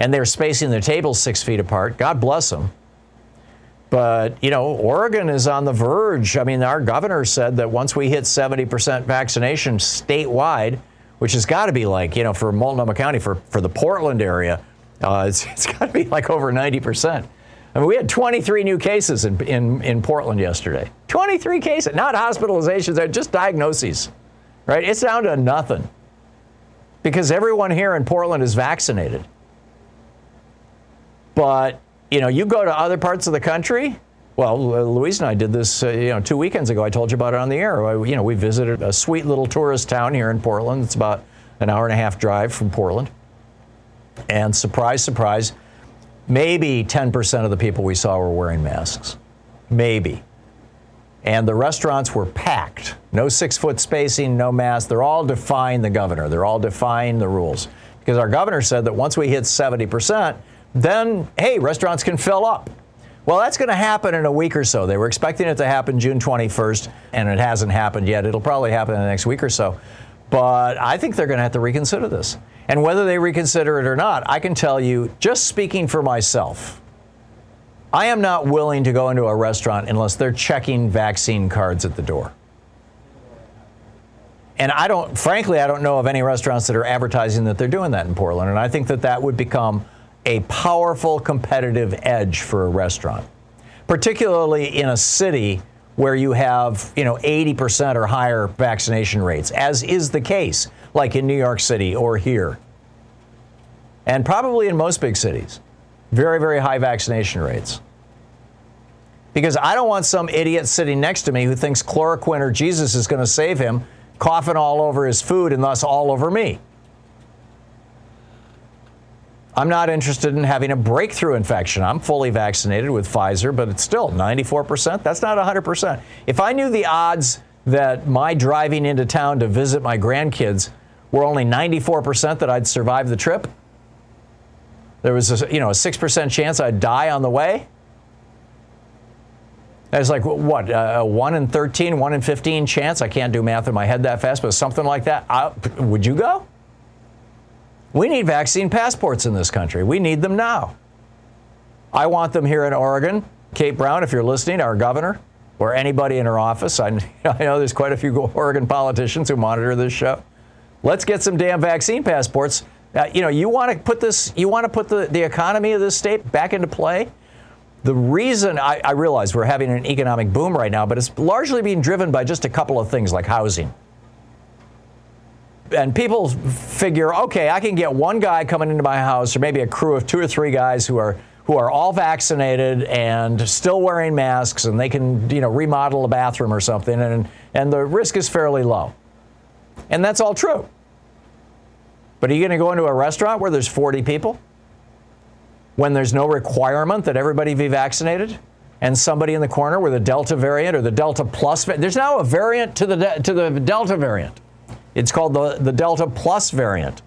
and they're spacing their tables six feet apart. God bless them. But, you know, Oregon is on the verge. I mean, our governor said that once we hit 70% vaccination statewide, which has got to be like, you know, for Multnomah County, for, for the Portland area, uh, it's, it's got to be like over 90%. I mean, we had 23 new cases in, in, in Portland yesterday. 23 cases, not hospitalizations, they're just diagnoses, right? It's down to nothing because everyone here in Portland is vaccinated. But, you know, you go to other parts of the country, well, Louise and I did this, uh, you know, two weekends ago. I told you about it on the air. I, you know, we visited a sweet little tourist town here in Portland. It's about an hour and a half drive from Portland. And surprise, surprise, maybe 10% of the people we saw were wearing masks. Maybe. And the restaurants were packed. No six foot spacing, no masks. They're all defying the governor. They're all defying the rules. Because our governor said that once we hit 70%, then, hey, restaurants can fill up. Well, that's going to happen in a week or so. They were expecting it to happen June 21st, and it hasn't happened yet. It'll probably happen in the next week or so. But I think they're going to have to reconsider this. And whether they reconsider it or not, I can tell you, just speaking for myself, I am not willing to go into a restaurant unless they're checking vaccine cards at the door. And I don't, frankly, I don't know of any restaurants that are advertising that they're doing that in Portland. And I think that that would become a powerful competitive edge for a restaurant, particularly in a city where you have, you know, 80% or higher vaccination rates, as is the case, like in New York City or here. And probably in most big cities. Very, very high vaccination rates. Because I don't want some idiot sitting next to me who thinks chloroquine or Jesus is going to save him, coughing all over his food and thus all over me. I'm not interested in having a breakthrough infection. I'm fully vaccinated with Pfizer, but it's still 94%. That's not 100%. If I knew the odds that my driving into town to visit my grandkids were only 94% that I'd survive the trip? There was a, you know, a 6% chance I'd die on the way? It's like, what, a 1 in 13, 1 in 15 chance? I can't do math in my head that fast, but something like that. I, would you go? We need vaccine passports in this country. We need them now. I want them here in Oregon. Kate Brown, if you're listening, our governor, or anybody in her office. I, I know there's quite a few Oregon politicians who monitor this show. Let's get some damn vaccine passports. Uh, you know, you want to put this, you want to put the, the economy of this state back into play. The reason I, I realize we're having an economic boom right now, but it's largely being driven by just a couple of things like housing. And people figure, okay, I can get one guy coming into my house, or maybe a crew of two or three guys who are who are all vaccinated and still wearing masks, and they can you know remodel a bathroom or something, and and the risk is fairly low. And that's all true. But are you going to go into a restaurant where there's 40 people? when there's no requirement that everybody be vaccinated? And somebody in the corner with a Delta variant or the Delta Plus, there's now a variant to the, to the Delta variant. It's called the, the Delta Plus variant.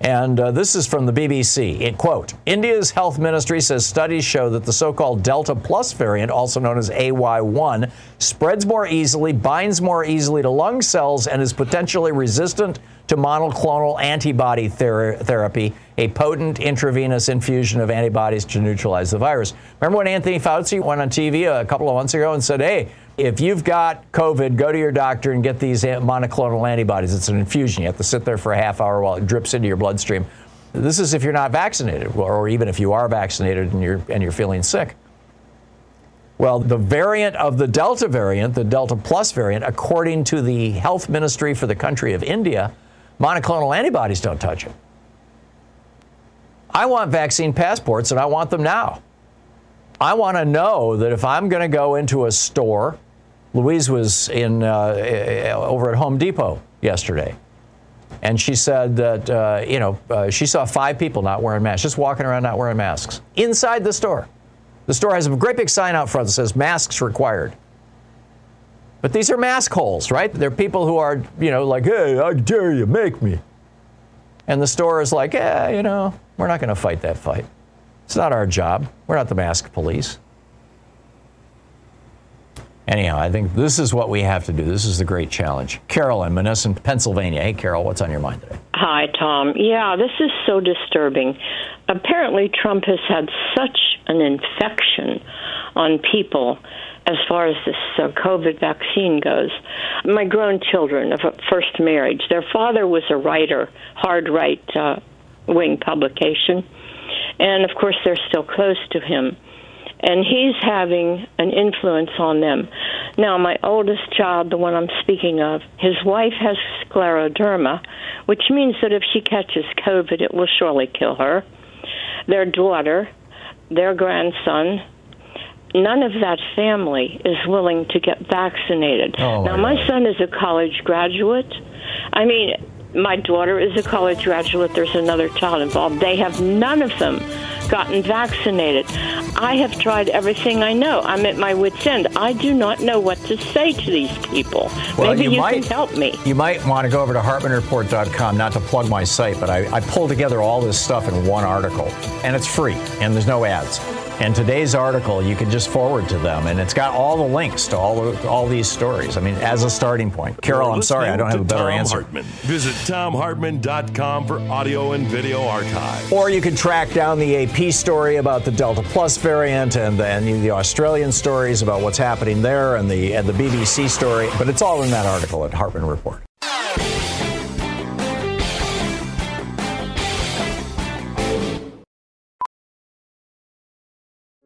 And uh, this is from the BBC. It quote, India's health ministry says studies show that the so-called Delta Plus variant, also known as AY1, spreads more easily, binds more easily to lung cells, and is potentially resistant to monoclonal antibody ther- therapy, a potent intravenous infusion of antibodies to neutralize the virus. Remember when Anthony Fauci went on TV a couple of months ago and said, hey, if you've got COVID, go to your doctor and get these monoclonal antibodies. It's an infusion. You have to sit there for a half hour while it drips into your bloodstream. This is if you're not vaccinated, or even if you are vaccinated and you're, and you're feeling sick. Well, the variant of the Delta variant, the Delta Plus variant, according to the health ministry for the country of India, monoclonal antibodies don't touch it. I want vaccine passports and I want them now. I want to know that if I'm going to go into a store Louise was in uh, over at Home Depot yesterday, and she said that uh, you know uh, she saw five people not wearing masks, just walking around not wearing masks inside the store. The store has a great big sign out front that says "masks required." But these are mask holes, right? They're people who are you know like, "Hey, I dare you, make me," and the store is like, "Yeah, you know, we're not going to fight that fight. It's not our job. We're not the mask police." Anyhow, I think this is what we have to do. This is the great challenge. Carol in Monessen, Pennsylvania. Hey, Carol, what's on your mind today? Hi, Tom. Yeah, this is so disturbing. Apparently, Trump has had such an infection on people as far as this uh, COVID vaccine goes. My grown children of a first marriage, their father was a writer, hard right uh, wing publication. And of course, they're still close to him and he's having an influence on them. Now, my oldest child, the one I'm speaking of, his wife has scleroderma, which means that if she catches COVID, it will surely kill her. Their daughter, their grandson, none of that family is willing to get vaccinated. Oh, now, my my son is a college graduate. I mean, my daughter is a college graduate. There's another child involved. They have none of them gotten vaccinated. I have tried everything I know. I'm at my wits' end. I do not know what to say to these people. Well, Maybe you you, might- can help me. You might want to go over to HartmannReport.com, not to plug my site, but I, I pulled together all this stuff in one article, and it's free, and there's no ads. And today's article, you can just forward to them, and it's got all the links to all the, all these stories. I mean, as a starting point. Carol, I'm sorry, I don't have a better to Thom answer. Hartmann. Visit ThomHartmann.com for audio and video archive. Or you can track down the AP story about the Delta Plus variant and, and the Australian stories about what's happening there and the, and the BBC story. But it's all in that article at Hartmann Report.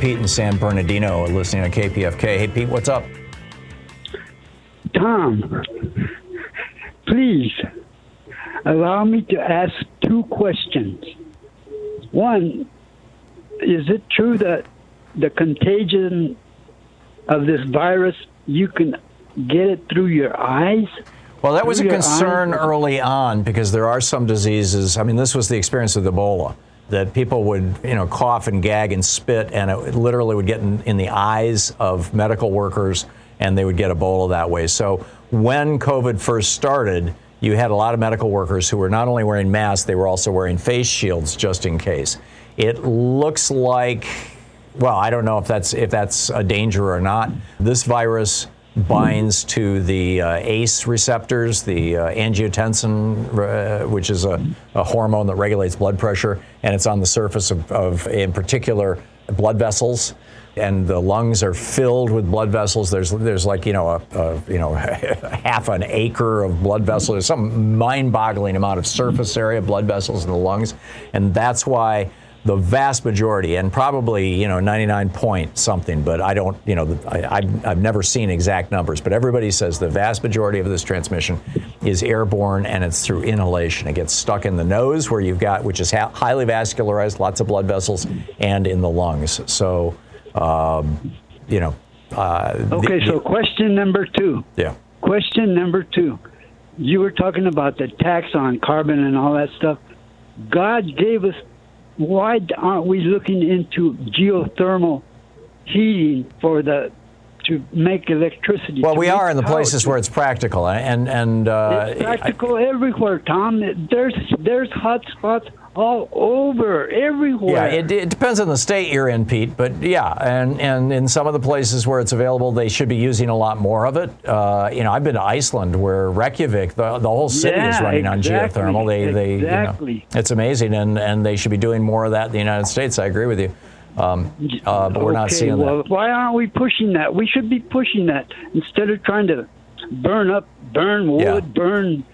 Pete in San Bernardino are listening on KPFK. Hey, Pete, what's up? Tom, please allow me to ask two questions. One, is it true that the contagion of this virus, you can get it through your eyes? Well, that was a concern eyes? early on because there are some diseases. I mean, this was the experience with Ebola that people would, you know, cough and gag and spit, and it literally would get in, in the eyes of medical workers, and they would get Ebola that way. So when COVID first started, you had a lot of medical workers who were not only wearing masks, they were also wearing face shields just in case. It looks like well, I don't know if that's if that's a danger or not. This virus binds to the uh, ACE receptors, the uh, angiotensin, uh, which is a, a hormone that regulates blood pressure, and it's on the surface of, of, in particular, blood vessels. And the lungs are filled with blood vessels. There's there's like you know a, a you know half an acre of blood vessels. There's some mind-boggling amount of surface area blood vessels in the lungs, and that's why the vast majority, and probably you know 99 point something, but I don't you know I, I've, I've never seen exact numbers, but everybody says the vast majority of this transmission is airborne and it's through inhalation. It gets stuck in the nose where you've got which is ha- highly vascularized, lots of blood vessels, and in the lungs. So um, you know. Uh, Okay, the- so question number two. yeah. Question number two. You were talking about the tax on carbon and all that stuff. God gave us. Why aren't we looking into geothermal heating for the to make electricity? Well, we are in the places where it's practical, and and uh, It's practical everywhere, Tom. There's there's hot spots all over, everywhere. Yeah, it, it depends on the state you're in, Pete. But yeah, and, and in some of the places where it's available, they should be using a lot more of it. Uh, you know, I've been to Iceland, where Reykjavik, the, the whole city is running exactly, on geothermal. They, they, exactly. you know, it's amazing, and, and they should be doing more of that in the United States. I agree with you, um, uh, but we're not seeing well, that. why aren't we pushing that? We should be pushing that instead of trying to burn up, burn wood, Yeah. burn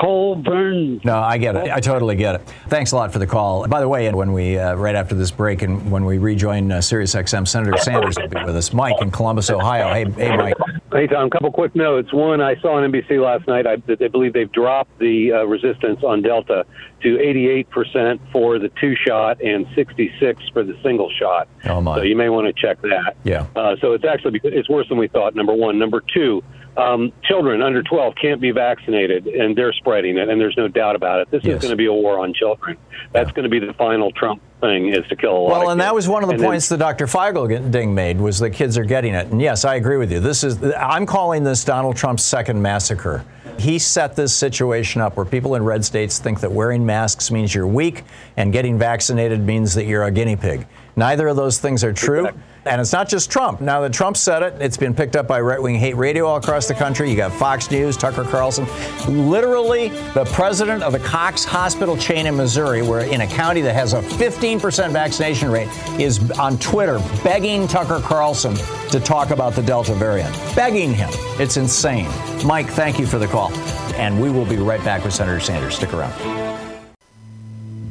coal, burn. No, I get it. I totally get it. Thanks a lot for the call. By the way, when we uh, right after this break and when we rejoin uh, Sirius XM, Senator Sanders will be with us. Mike in Columbus, Ohio. Hey, hey, Mike. Hey, Tom, a couple quick notes. One, I saw on NBC last night I, they believe they've dropped the uh, resistance on Delta to 88% for the two shot and 66 for the single shot. Oh, my. So you may want to check that. Yeah. Uh, so it's actually it's worse than we thought. Number one. Number two. Um, children under 12 can't be vaccinated, and they're spreading it, and there's no doubt about it. This Yes. is going to be a war on children. That's going to be the final Trump thing: is to kill a lot. Well, and that was one of the And then- points that Dr. Feigl-Ding made was that kids are getting it. And yes, I agree with you. This is I'm calling this Donald Trump's second massacre. He set this situation up where people in red states think that wearing masks means you're weak and getting vaccinated means that you're a guinea pig. Neither of those things are true. And it's not just Trump. Now that Trump said it, it's been picked up by right wing hate radio all across the country. You got Fox News, Tucker Carlson. Literally, the president of the Cox Hospital chain in Missouri, where in a county that has a 15% vaccination rate, is on Twitter begging Tucker Carlson to talk about the Delta variant. Begging him. It's insane. Mike, thank you for the call. And we will be right back with Senator Sanders. Stick around.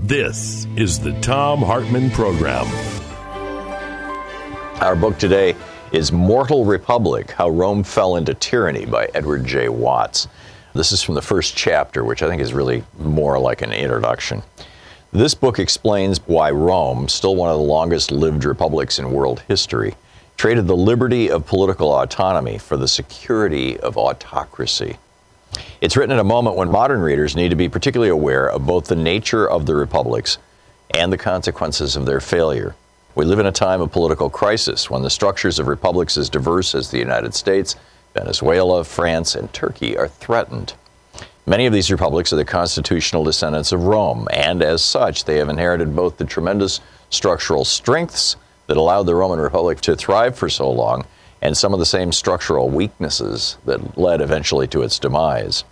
This is the Thom Hartmann Program. Our book today is Mortal Republic How Rome Fell into Tyranny by Edward J. Watts. This is from the first chapter, which I think is really more like an introduction. This book explains why Rome, still one of the longest lived republics in world history, traded the liberty of political autonomy for the security of autocracy. It's written at a moment when modern readers need to be particularly aware of both the nature of the republics and the consequences of their failure. We live in a time of political crisis when the structures of republics as diverse as the United States, Venezuela, France, and Turkey are threatened. Many of these republics are the constitutional descendants of Rome, and as such, they have inherited both the tremendous structural strengths that allowed the Roman Republic to thrive for so long, and some of the same structural weaknesses that led eventually to its demise.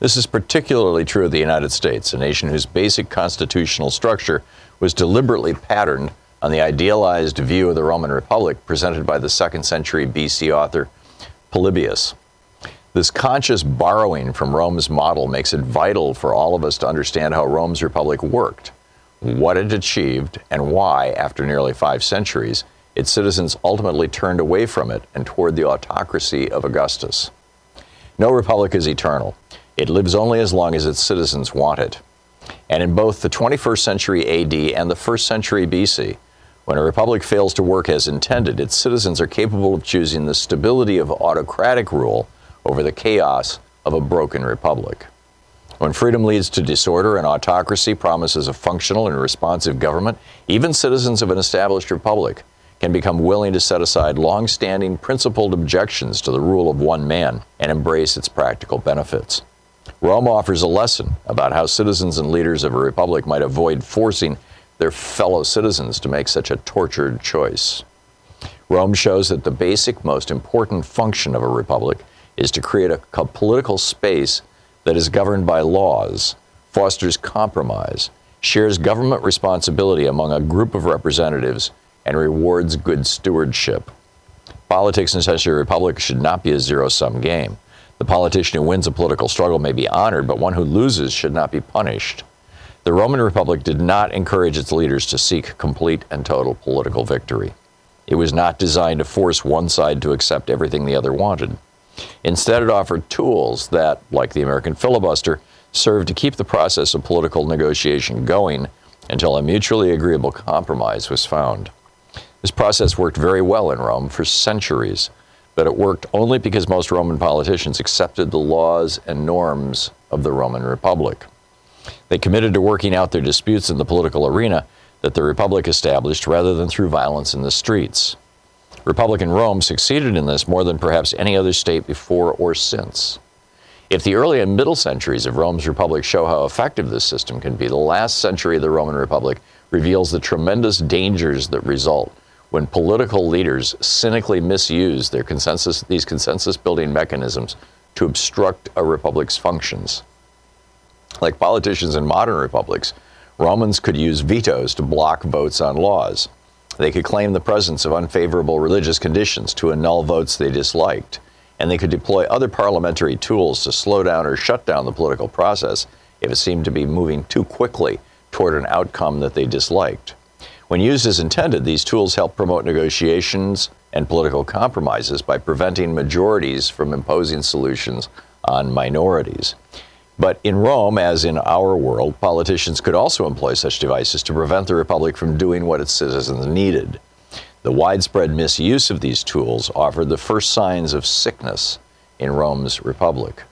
This is particularly true of the United States, a nation whose basic constitutional structure was deliberately patterned on the idealized view of the Roman Republic presented by the second century BC author Polybius. This conscious borrowing from Rome's model makes it vital for all of us to understand how Rome's republic worked, what it achieved, and why, after nearly five centuries, its citizens ultimately turned away from it and toward the autocracy of Augustus. No republic is eternal. It lives only as long as its citizens want it. And in both the 21st century AD and the 1st century BC, when a republic fails to work as intended, its citizens are capable of choosing the stability of autocratic rule over the chaos of a broken republic. When freedom leads to disorder and autocracy promises a functional and responsive government, even citizens of an established republic can become willing to set aside long standing principled objections to the rule of one man and embrace its practical benefits. Rome offers a lesson about how citizens and leaders of a republic might avoid forcing their fellow citizens to make such a tortured choice. Rome shows that the basic, most important function of a republic is to create a, political space that is governed by laws, fosters compromise, shares government responsibility among a group of representatives, and rewards good stewardship. Politics in such a republic should not be a zero sum game. The politician who wins a political struggle may be honored, but one who loses should not be punished. The Roman Republic did not encourage its leaders to seek complete and total political victory. It was not designed to force one side to accept everything the other wanted. Instead, it offered tools that, like the American filibuster, served to keep the process of political negotiation going until a mutually agreeable compromise was found. This process worked very well in Rome for centuries, but it worked only because most Roman politicians accepted the laws and norms of the Roman Republic. They committed to working out their disputes in the political arena that the Republic established rather than through violence in the streets. Republican Rome succeeded in this more than perhaps any other state before or since. If the early and middle centuries of Rome's Republic show how effective this system can be, the last century of the Roman Republic reveals the tremendous dangers that result when political leaders cynically misuse their consensus, these consensus building mechanisms to obstruct a republic's functions. Like politicians in modern republics, Romans could use vetoes to block votes on laws. They could claim the presence of unfavorable religious conditions to annul votes they disliked, and they could deploy other parliamentary tools to slow down or shut down the political process if it seemed to be moving too quickly toward an outcome that they disliked. When used as intended, these tools help promote negotiations and political compromises by preventing majorities from imposing solutions on minorities. But in Rome, as in our world, politicians could also employ such devices to prevent the Republic from doing what its citizens needed. The widespread misuse of these tools offered the first signs of sickness in Rome's Republic.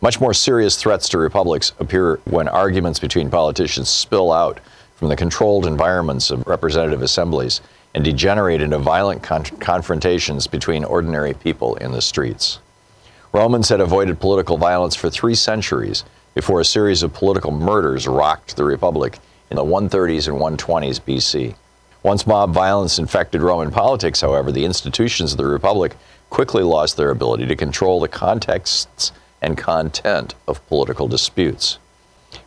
Much more serious threats to republics appear when arguments between politicians spill out from the controlled environments of representative assemblies and degenerate into violent con- confrontations between ordinary people in the streets. Romans had avoided political violence for three centuries before a series of political murders rocked the Republic in the 130s and 120s BC. Once mob violence infected Roman politics, however, the institutions of the Republic quickly lost their ability to control the contexts and content of political disputes.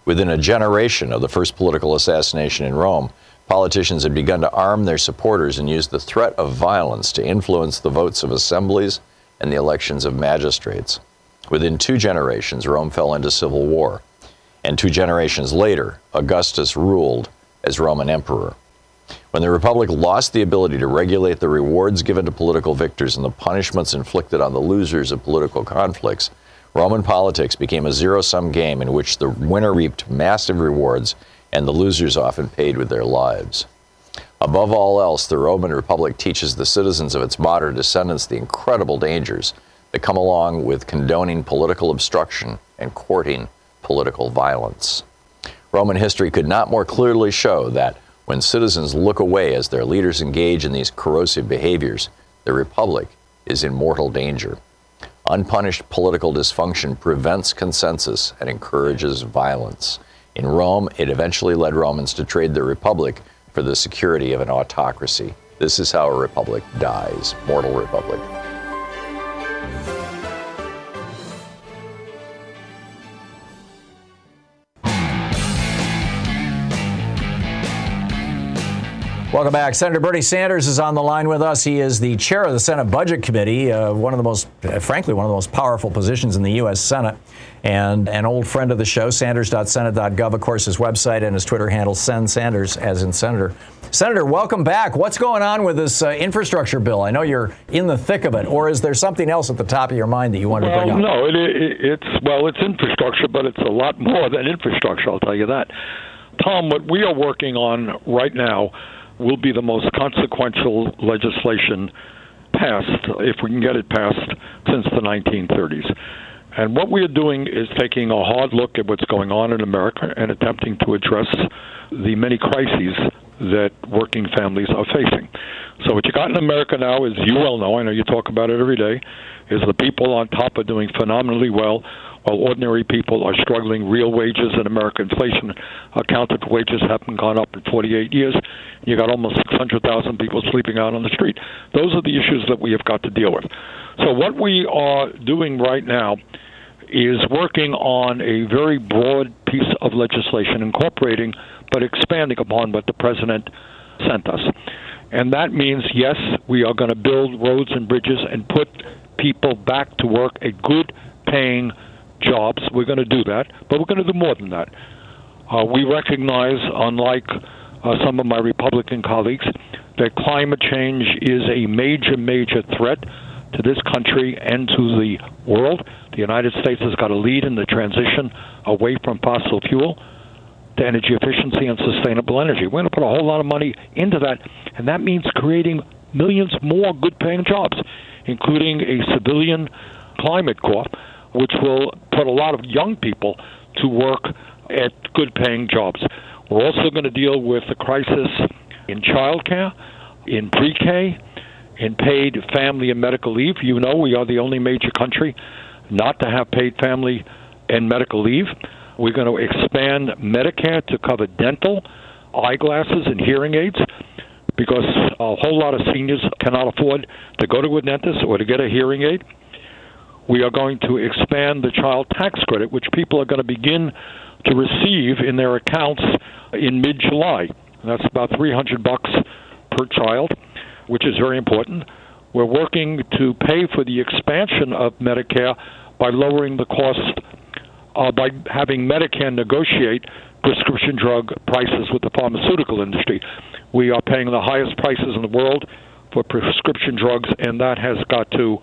Within a generation of the first political assassination in Rome, politicians had begun to arm their supporters and use the threat of violence to influence the votes of assemblies and the elections of magistrates. Within two generations, Rome fell into civil war, and two generations later, Augustus ruled as Roman emperor. When the Republic lost the ability to regulate the rewards given to political victors and the punishments inflicted on the losers of political conflicts, Roman politics became a zero sum game in which the winner reaped massive rewards and the losers often paid with their lives. Above all else, the Roman Republic teaches the citizens of its modern descendants the incredible dangers that come along with condoning political obstruction and courting political violence. Roman history could not more clearly show that when citizens look away as their leaders engage in these corrosive behaviors, the Republic is in mortal danger. Unpunished political dysfunction prevents consensus and encourages violence. In Rome, it eventually led Romans to trade the Republic for the security of an autocracy. This is how a republic dies. Mortal republic. Welcome back. Senator Bernie Sanders is on the line with us. He is the chair of the Senate Budget Committee, uh, one of the most, uh, frankly, one of the most powerful positions in the U.S. Senate, and an old friend of the show, Sanders.senate.gov, of course, his website and his Twitter handle, SenSanders, as in Senator. Senator, welcome back. What's going on with this uh, infrastructure bill? I know you're in the thick of it, or is there something else at the top of your mind that you want well, to bring up? No, it, it, it's well, it's infrastructure, but it's a lot more than infrastructure. I'll tell you that. Tom, what we are working on right now will be the most consequential legislation passed, if we can get it passed, since the 1930s. And what we are doing is taking a hard look at what's going on in America and attempting to address the many crises that working families are facing. So, what you got in America now is, you well know, I know you talk about it every day, is the people on top are doing phenomenally well while ordinary people are struggling. Real wages in America, inflation accounted for wages haven't gone up in 48 years. You got almost 600,000 people sleeping out on the street. Those are the issues that we have got to deal with. So what we are doing right now is working on a very broad piece of legislation, incorporating but expanding upon what the president sent us. And that means, yes, we are going to build roads and bridges and put people back to work at good paying jobs. We're going to do that, but we're going to do more than that. Uh, we recognize, unlike uh, some of my Republican colleagues, that climate change is a major, major threat to this country and to the world. The United States has got to lead in the transition away from fossil fuel to energy efficiency and sustainable energy. We're going to put a whole lot of money into that, and that means creating millions more good paying jobs, including a civilian climate corps which will put a lot of young people to work at good paying jobs. We're also going to deal with the crisis in childcare, in pre K, in paid family and medical leave. You know, we are the only major country not to have paid family and medical leave. We're going to expand Medicare to cover dental, eyeglasses, and hearing aids because a whole lot of seniors cannot afford to go to a dentist or to get a hearing aid we are going to expand the child tax credit, which people are going to begin to receive in their accounts in mid-July. That's about 300 bucks per child, which is very important. We're working to pay for the expansion of Medicare by lowering the cost uh, by having Medicare negotiate prescription drug prices with the pharmaceutical industry. We are paying the highest prices in the world for prescription drugs, and that has got to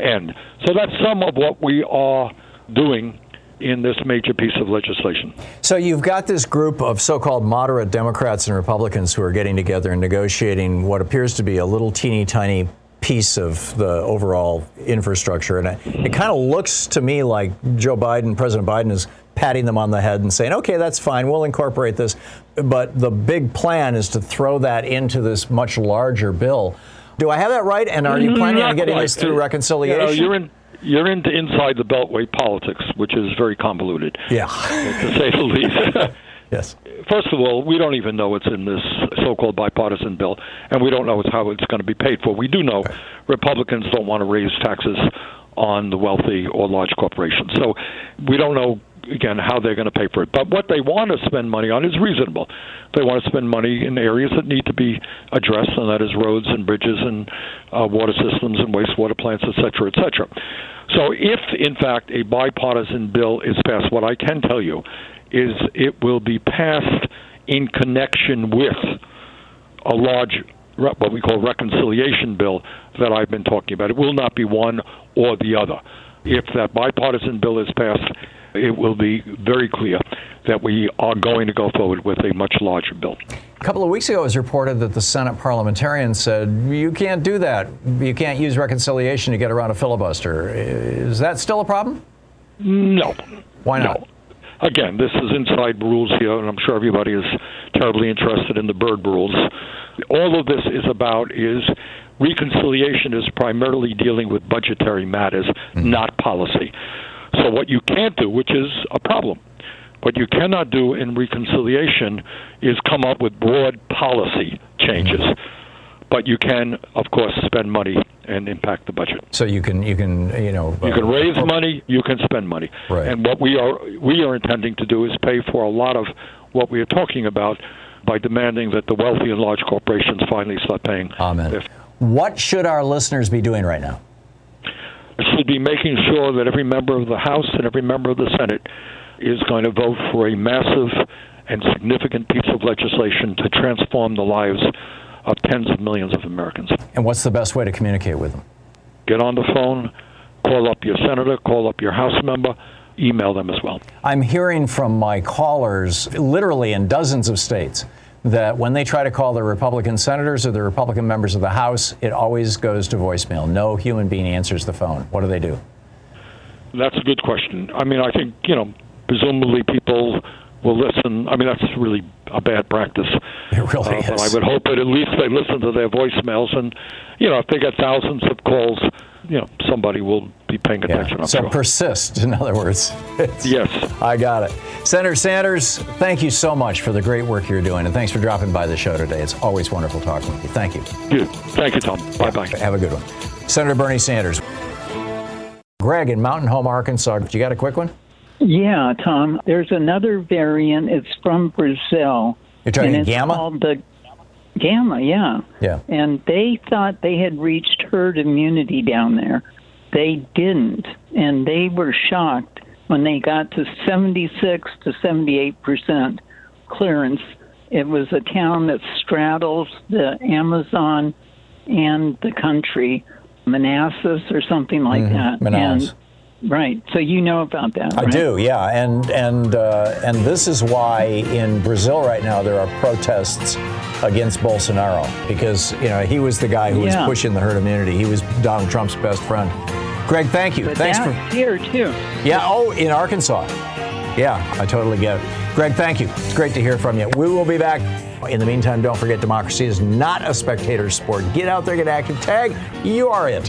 end. So that's some of what we are doing in this major piece of legislation. So you've got this group of so-called moderate Democrats and Republicans who are getting together and negotiating what appears to be a little teeny tiny piece of the overall infrastructure. And it, it kind of looks to me like Joe Biden, President Biden, is patting them on the head and saying, okay, that's fine, we'll incorporate this. But the big plan is to throw that into this much larger bill. Do I have that right? And are you planning Not on getting this through reconciliation? You know, you're in you're into inside the beltway politics, which is very convoluted. Yeah, to say the least. yes. First of all, we don't even know what's in this so-called bipartisan bill, and we don't know how it's going to be paid for. We do know Republicans don't want to raise taxes on the wealthy or large corporations, so we don't know again how they're going to pay for it. But what they want to spend money on is reasonable. They want to spend money in areas that need to be addressed, and that is roads and bridges and uh, water systems and wastewater plants, et cetera, et cetera. So, if in fact a bipartisan bill is passed, what I can tell you is it will be passed in connection with a large what we call reconciliation bill that I've been talking about. It will not be one or the other. If that bipartisan bill is passed, it will be very clear that we are going to go forward with a much larger bill. A couple of weeks ago, it was reported that the Senate parliamentarian said, you can't do that. You can't use reconciliation to get around a filibuster. Is that still a problem? No. Why not? No. Again, this is inside rules here, and I'm sure everybody is terribly interested in the Byrd rules. All of this is about is reconciliation is primarily dealing with budgetary matters, mm-hmm. not policy. So what you can't do, which is a problem, what you cannot do in reconciliation is come up with broad policy changes. but you can, of course, spend money and impact the budget. So you can you can you know You can uh, raise money, you can spend money. Right. And what we are we are intending to do is pay for a lot of what we are talking about by demanding that the wealthy and large corporations finally start paying. Amen. What should our listeners be doing right now? Should be making sure that every member of the House and every member of the Senate is going to vote for a massive and significant piece of legislation to transform the lives of tens of millions of Americans. And what's the best way to communicate with them? Get on the phone, call up your senator, call up your House member, email them as well. I'm hearing from my callers, literally in dozens of states, that when they try to call the Republican senators or the Republican members of the House, it always goes to voicemail. No human being answers the phone. What do they do? That's a good question. I mean, I think, you know, presumably people will listen. I mean, that's really a bad practice. It really Uh, But I would hope that at least they listen to their voicemails. And, you know, if they get thousands of calls, you know, somebody will be paying attention, I'm So sure. persist, in other words. yes. I got it. Senator Sanders, thank you so much for the great work you're doing, and thanks for dropping by the show today. It's always wonderful talking with you. Thank you. Good. Thank you, Thom. Bye bye. Have a good one. Senator Bernie Sanders. Greg in Mountain Home, Arkansas. You got a quick one? Yeah, Thom. There's another variant. It's from Brazil. You're talking and it's Gamma? Called the Gamma, yeah. Yeah. And they thought they had reached herd immunity down there. They didn't, and they were shocked when they got to 76 to 78 percent clearance. It was a town that straddles the Amazon and the country, Manassas or something like Mhm, that. Manaus. And right, so you know about that. I right? do, yeah, and and uh, and this is why in Brazil right now there are protests against Bolsonaro because you know he was the guy who Yeah. was pushing the herd immunity. He was Donald Trump's best friend. Greg, thank you. But Thanks for here too. yeah. Oh, in Arkansas. Yeah, I totally get it. Greg, thank you. It's great to hear from you. We will be back. In the meantime, don't forget democracy is not a spectator sport. Get out there, get active. Tag, you are it.